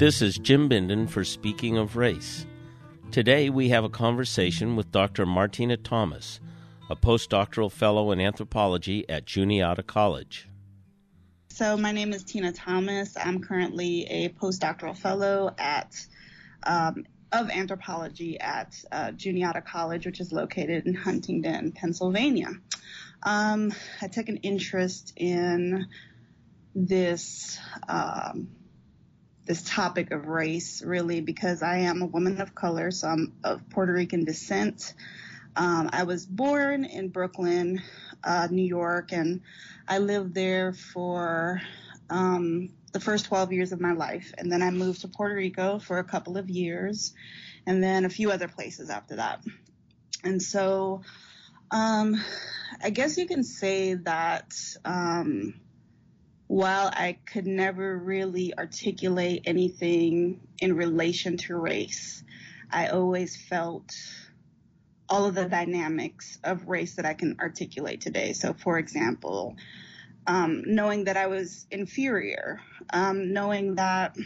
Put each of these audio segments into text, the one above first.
This is Jim Bindon for Speaking of Race. Today we have a conversation with Dr. Martina Thomas, a postdoctoral fellow in anthropology at Juniata College. So, my name is Tina Thomas. I'm currently a postdoctoral fellow at um, of anthropology at uh, Juniata College, which is located in Huntingdon, Pennsylvania. Um, I took an interest in this um, this topic of race really because I am a woman of color, so I'm of Puerto Rican descent. Um, I was born in Brooklyn, uh, New York, and I lived there for um, the first 12 years of my life. And then I moved to Puerto Rico for a couple of years, and then a few other places after that. And so, um, I guess you can say that um, while I could never really articulate anything in relation to race, I always felt all of the dynamics of race that I can articulate today. So, for example, um, knowing that I was inferior, um, knowing that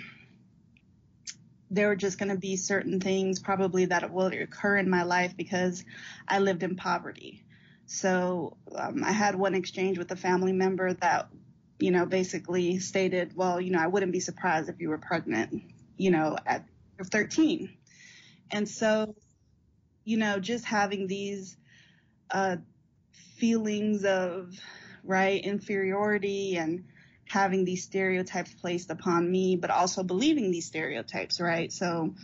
there were just going to be certain things probably that will occur in my life because I lived in poverty. So um, I had one exchange with a family member that, you know, basically stated, well, you know, I wouldn't be surprised if you were pregnant, you know, at 13. And so you know, just having these uh, feelings of right inferiority and having these stereotypes placed upon me, but also believing these stereotypes, right? So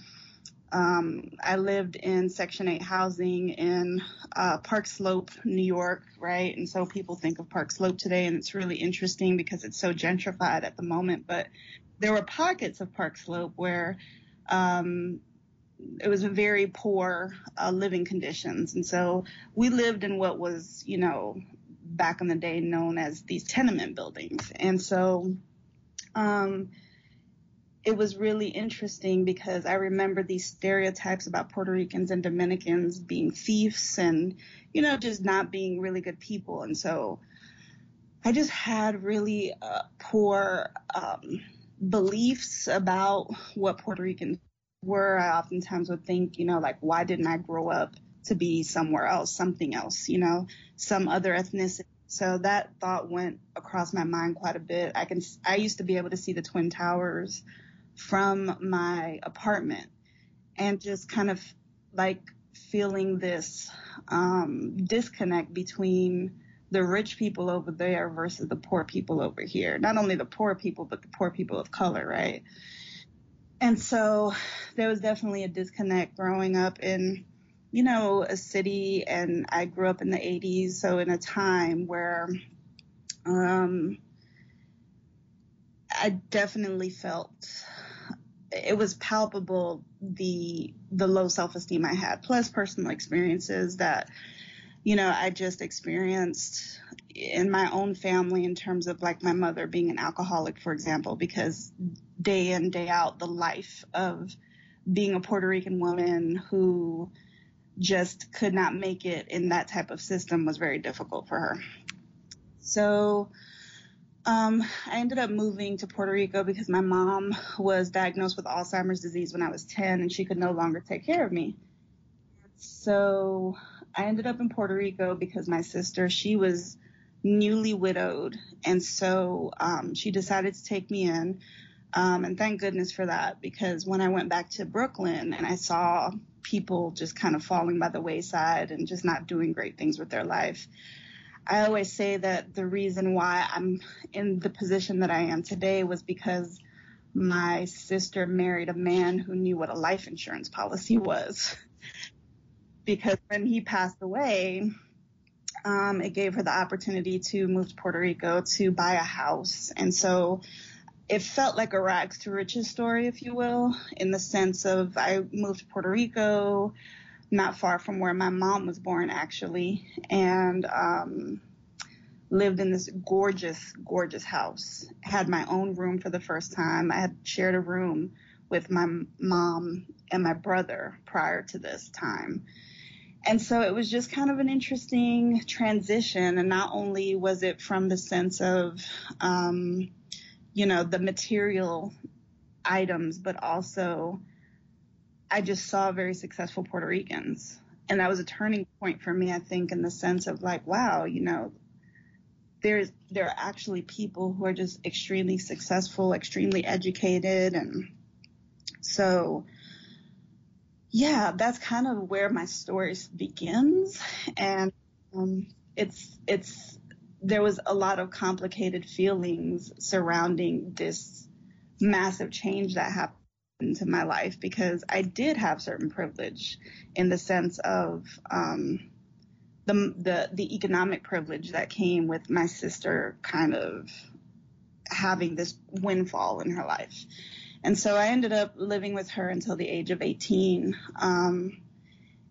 um, I lived in Section 8 housing in uh, Park Slope, New York, right? And so people think of Park Slope today, and it's really interesting because it's so gentrified at the moment. But there were pockets of Park Slope where um, it was very poor uh, living conditions, and so we lived in what was, you know, back in the day known as these tenement buildings, and so. Um, it was really interesting because I remember these stereotypes about Puerto Ricans and Dominicans being thieves and, you know, just not being really good people. And so I just had really uh, poor um, beliefs about what Puerto Ricans were. I oftentimes would think, you know, like, why didn't I grow up to be somewhere else, something else, you know, some other ethnicity. So that thought went across my mind quite a bit. I can, I used to be able to see the Twin Towers from my apartment and just kind of like feeling this um, disconnect between the rich people over there versus the poor people over here. Not only the poor people, but the poor people of color, right? and so there was definitely a disconnect growing up in you know a city and i grew up in the 80s so in a time where um i definitely felt it was palpable the the low self-esteem i had plus personal experiences that you know i just experienced in my own family in terms of like my mother being an alcoholic for example because day in, day out, the life of being a Puerto Rican woman who just could not make it in that type of system was very difficult for her. So, um, I ended up moving to Puerto Rico because my mom was diagnosed with Alzheimer's disease when I was 10 and she could no longer take care of me. So I ended up in Puerto Rico because my sister, she was newly widowed. And so, um, she decided to take me in. Um, and thank goodness for that because when I went back to Brooklyn and I saw people just kind of falling by the wayside and just not doing great things with their life, I always say that the reason why I'm in the position that I am today was because my sister married a man who knew what a life insurance policy was. because when he passed away, um, it gave her the opportunity to move to Puerto Rico to buy a house. And so it felt like a rags to riches story, if you will, in the sense of I moved to Puerto Rico, not far from where my mom was born, actually, and um, lived in this gorgeous, gorgeous house. Had my own room for the first time. I had shared a room with my mom and my brother prior to this time. And so it was just kind of an interesting transition. And not only was it from the sense of, um, you know, the material items, but also I just saw very successful Puerto Ricans. And that was a turning point for me, I think, in the sense of like, wow, you know, there's, there are actually people who are just extremely successful, extremely educated. And so, yeah, that's kind of where my story begins. And, um, it's, it's, there was a lot of complicated feelings surrounding this massive change that happened into my life because I did have certain privilege in the sense of um, the the the economic privilege that came with my sister kind of having this windfall in her life. And so I ended up living with her until the age of 18. Um,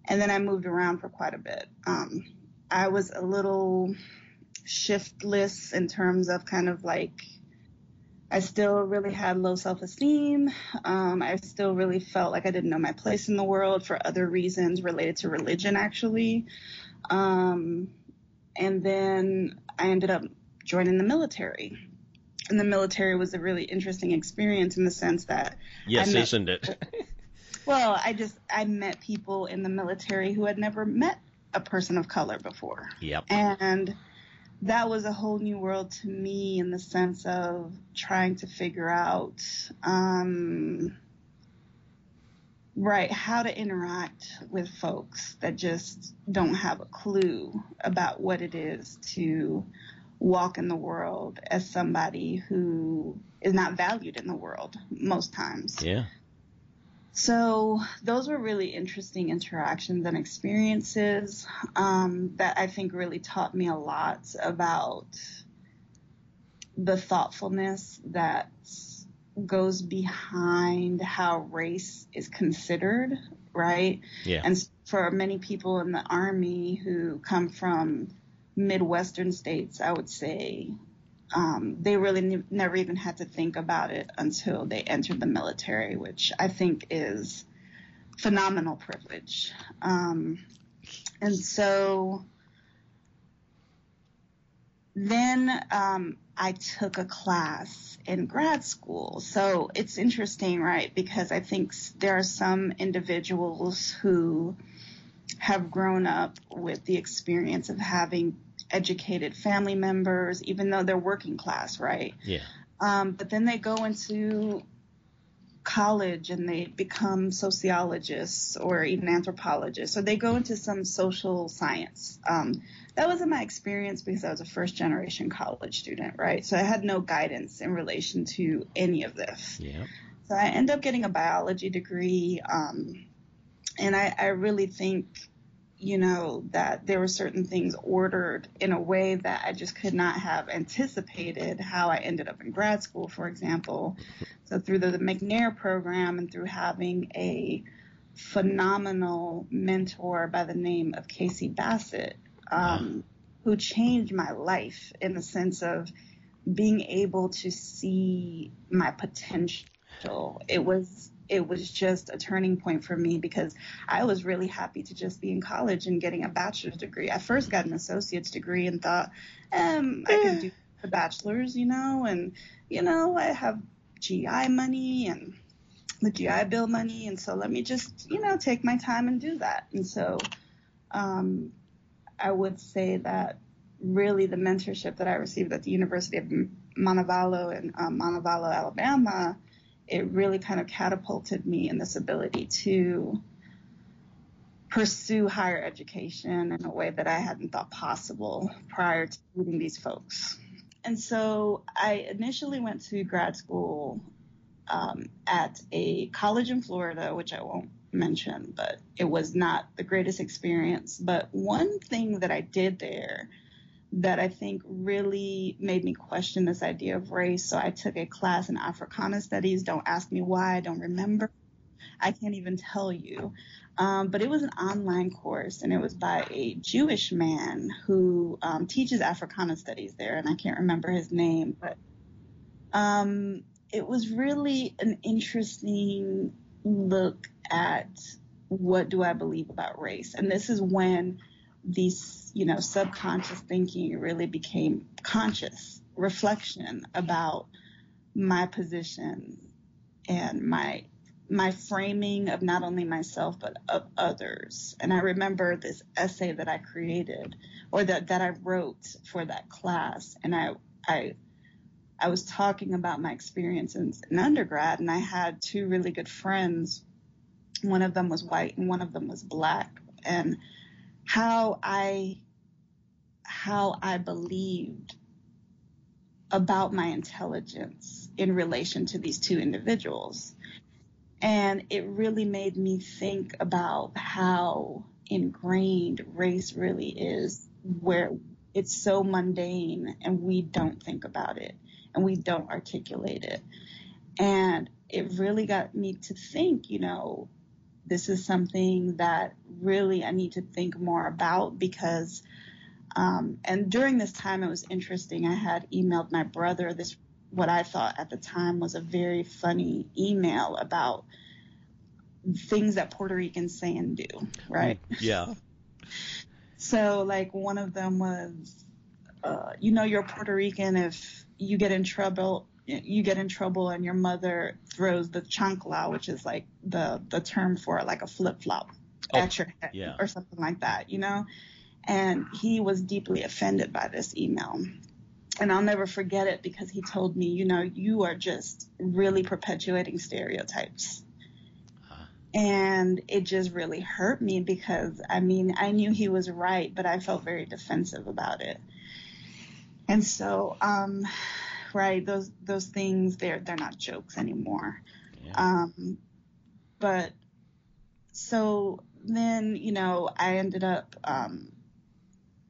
and then I moved around for quite a bit. Um, I was a little shiftless in terms of kind of like I still really had low self esteem. Um, I still really felt like I didn't know my place in the world for other reasons related to religion, actually. Um, and then I ended up joining the military. And the military was a really interesting experience in the sense that. Yes, met, isn't it? well, I just, I met people in the military who had never met a person of color before. Yep. And that was a whole new world to me in the sense of trying to figure out um, right how to interact with folks that just don't have a clue about what it is to walk in the world as somebody who is not valued in the world most times. Yeah. So those were really interesting interactions and experiences um, that I think really taught me a lot about the thoughtfulness that goes behind how race is considered, right? Yeah. And for many people in the army who come from Midwestern states, I would say um, they really ne- never even had to think about it until they entered the military, which I think is phenomenal privilege. Um, and so then um, I took a class in grad school. So it's interesting, right? Because I think there are some individuals who have grown up with the experience of having educated family members, even though they're working class, right? Yeah. Um, but then they go into college and they become sociologists or even anthropologists, or they go into some social science. Um, that wasn't my experience because I was a first generation college student, right? So I had no guidance in relation to any of this. Yeah. So I end up getting a biology degree. Um, and I, I really think you know, that there were certain things ordered in a way that I just could not have anticipated how I ended up in grad school, for example. So through the, McNair program and through having a phenomenal mentor by the name of Casey Bassett, um, who changed my life in the sense of being able to see my potential. It was it was just a turning point for me because I was really happy to just be in college and getting a bachelor's degree. I first got an associate's degree and thought, um, I can do the bachelor's, you know, and, you know, I have GI money and the GI Bill money. And so let me just, you know, take my time and do that. And so, um, I would say that really the mentorship that I received at the University of Montevallo in um, Montevallo, Alabama, it really kind of catapulted me in this ability to pursue higher education in a way that I hadn't thought possible prior to meeting these folks. And so I initially went to grad school um, at a college in Florida, which I won't mention, but it was not the greatest experience. But one thing that I did there that I think really made me question this idea of race. So I took a class in Africana studies. Don't ask me why. I don't remember. I can't even tell you. Um, but it was an online course and it was by a Jewish man who um, teaches Africana studies there. And I can't remember his name, but um, it was really an interesting look at what do I believe about race. And this is when these, you know, subconscious thinking really became conscious reflection about my position and my my framing of not only myself but of others. And I remember this essay that I created or that, that I wrote for that class. And I, I, I was talking about my experiences in undergrad and I had two really good friends. One of them was white and one of them was black and how I, how I believed about my intelligence in relation to these two individuals and it really made me think about how ingrained race really is, where it's so mundane and we don't think about it and we don't articulate it. And it really got me to think, you know, this is something that really I need to think more about because, um, and during this time it was interesting. I had emailed my brother this what I thought at the time was a very funny email about things that Puerto Ricans say and do, right? Yeah. so, like, one of them was, uh, you know, you're Puerto Rican if you get in trouble. You get in trouble and your mother throws the chancla, which is like the the term for like a flip flop oh, at your head yeah. or something like that, you know. And he was deeply offended by this email and I'll never forget it because he told me, you know, you are just really perpetuating stereotypes. And it just really hurt me because I mean, I knew he was right, but I felt very defensive about it. And so, um, right, those, those things, they're, they're not jokes anymore. Yeah. Um, but so then, you know, I ended up, um,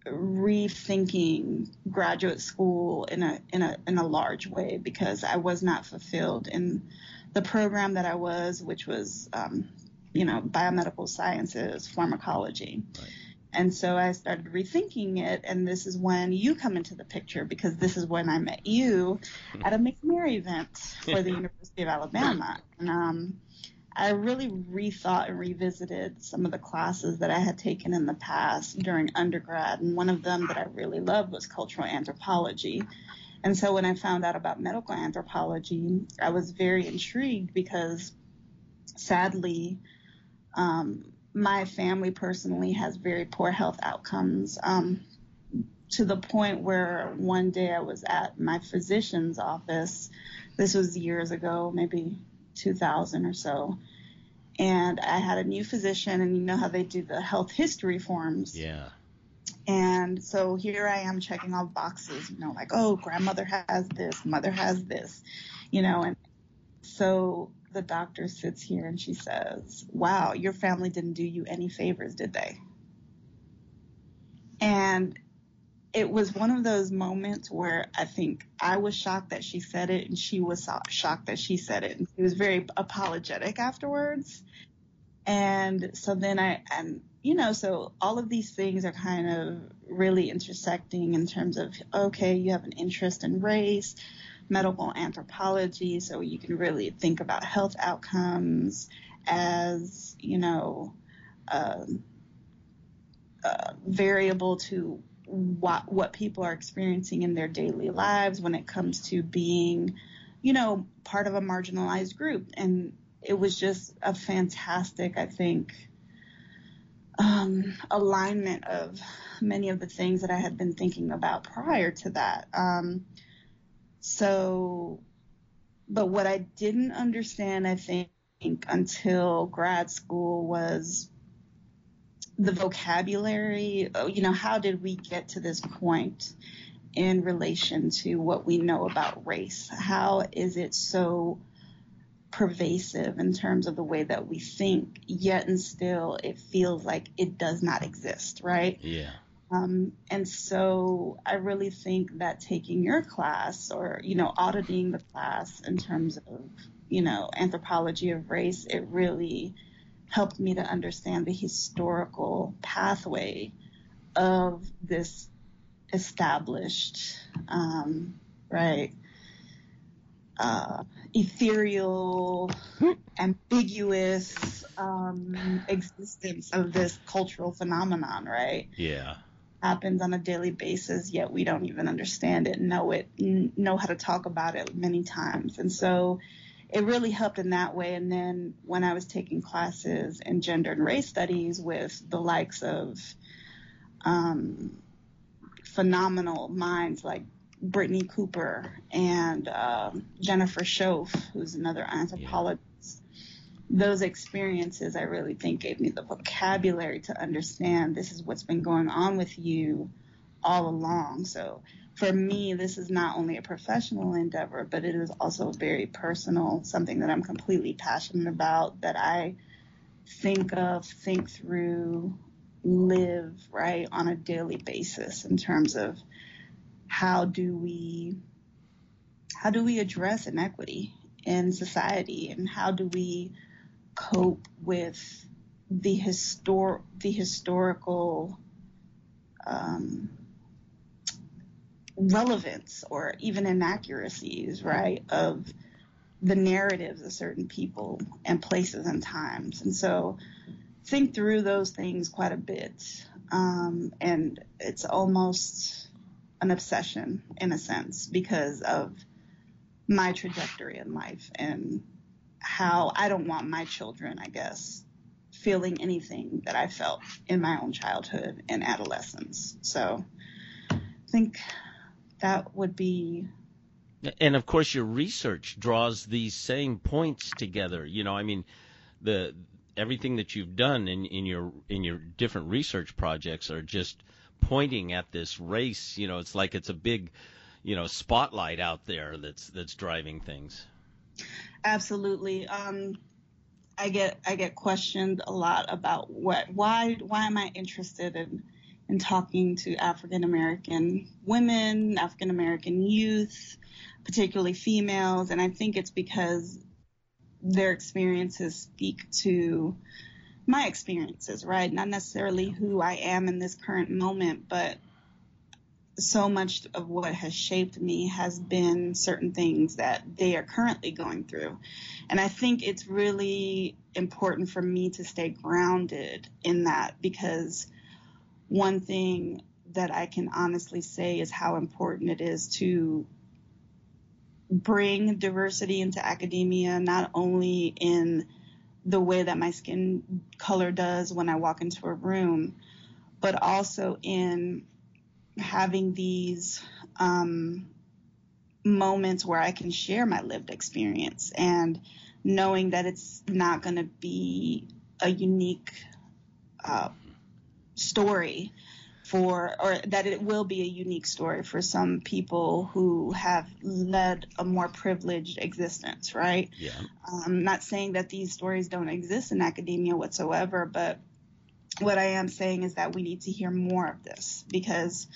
rethinking graduate school in a in a in a large way because I was not fulfilled in the program that I was, which was um, you know biomedical sciences, pharmacology. Right. And so I started rethinking it, and this is when you come into the picture because this is when I met you at a McNair event for the University of Alabama. And um, I really rethought and revisited some of the classes that I had taken in the past during undergrad. And one of them that I really loved was cultural anthropology. And so when I found out about medical anthropology, I was very intrigued because sadly, um, my family personally has very poor health outcomes. Um, to the point where one day I was at my physician's office. This was years ago, maybe 2000 or so. And I had a new physician, and you know how they do the health history forms. Yeah. And so here I am checking all boxes, you know, like, oh, grandmother has this, mother has this, you know, and so the doctor sits here and she says, wow, your family didn't do you any favors, did they? And it was one of those moments where I think I was shocked that she said it and she was shocked that she said it. And she was very apologetic afterwards. And so then I, and you know, so all of these things are kind of really intersecting in terms of, okay, you have an interest in race, medical anthropology, so you can really think about health outcomes as, you know, um, uh, variable to what what people are experiencing in their daily lives when it comes to being, you know, part of a marginalized group. And it was just a fantastic, I think, um, alignment of many of the things that I had been thinking about prior to that. Um, so, but what I didn't understand, I think, until grad school was the vocabulary, you know, how did we get to this point in relation to what we know about race? How is it so pervasive in terms of the way that we think, yet and still it feels like it does not exist, right? Yeah. Um, and so I really think that taking your class or, you know, auditing the class in terms of, you know, anthropology of race, it really helped me to understand the historical pathway of this established, um, right, uh, ethereal, ambiguous um, existence of this cultural phenomenon, right? Yeah. Happens on a daily basis, yet we don't even understand it, know it, know how to talk about it many times. And so it really helped in that way. And then when I was taking classes in gender and race studies with the likes of um, phenomenal minds like Brittney Cooper and um, Jennifer Shoaff, who's another anthropologist. Yeah. Those experiences, I really think, gave me the vocabulary to understand this is what's been going on with you all along. So for me, this is not only a professional endeavor, but it is also very personal, something that I'm completely passionate about, that I think of, think through, live, right, on a daily basis in terms of how do we how do we address inequity in society and how do we cope with the histor the historical um, relevance or even inaccuracies, right, of the narratives of certain people and places and times. And so think through those things quite a bit. Um, and it's almost an obsession in a sense because of my trajectory in life and how I don't want my children, I guess, feeling anything that I felt in my own childhood and adolescence. So I think that would be and of course your research draws these same points together. You know i mean the everything that you've done in, in your in your different research projects are just pointing at this race. You know it's like it's a big you know spotlight out there that's that's driving things absolutely um i get i get questioned a lot about what why why am i interested in and talking to African American women, African American youth, particularly females. And I think it's because their experiences speak to my experiences, right? Not necessarily who I am in this current moment, but so much of what has shaped me has been certain things that they are currently going through. And I think it's really important for me to stay grounded in that because one thing that I can honestly say is how important it is to bring diversity into academia, not only in the way that my skin color does when I walk into a room, but also in having these um, moments where I can share my lived experience and knowing that it's not going to be a unique uh, story for, or that it will be a unique story for some people who have led a more privileged existence, right? Yeah. I'm not saying that these stories don't exist in academia whatsoever, but what I am saying is that we need to hear more of this because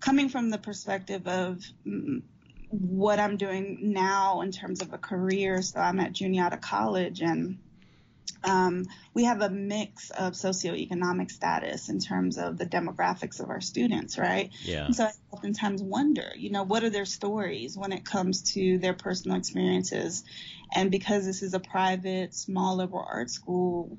coming from the perspective of mm, what I'm doing now in terms of a career, so I'm at Juniata College and um, we have a mix of socioeconomic status in terms of the demographics of our students, right? Yeah. And so I oftentimes wonder, you know, what are their stories when it comes to their personal experiences? And because this is a private, small liberal arts school,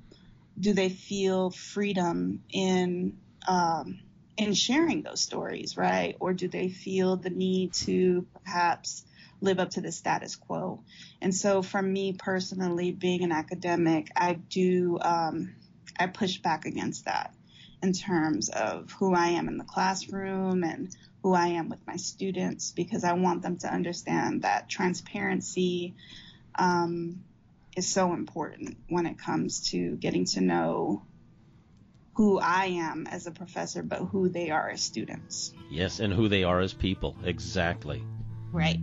do they feel freedom in um, in sharing those stories, right? Or do they feel the need to perhaps live up to the status quo. And so for me personally, being an academic, I do, um, I push back against that in terms of who I am in the classroom and who I am with my students because I want them to understand that transparency um, is so important when it comes to getting to know who I am as a professor, but who they are as students. Yes, and who they are as people. Exactly. Right.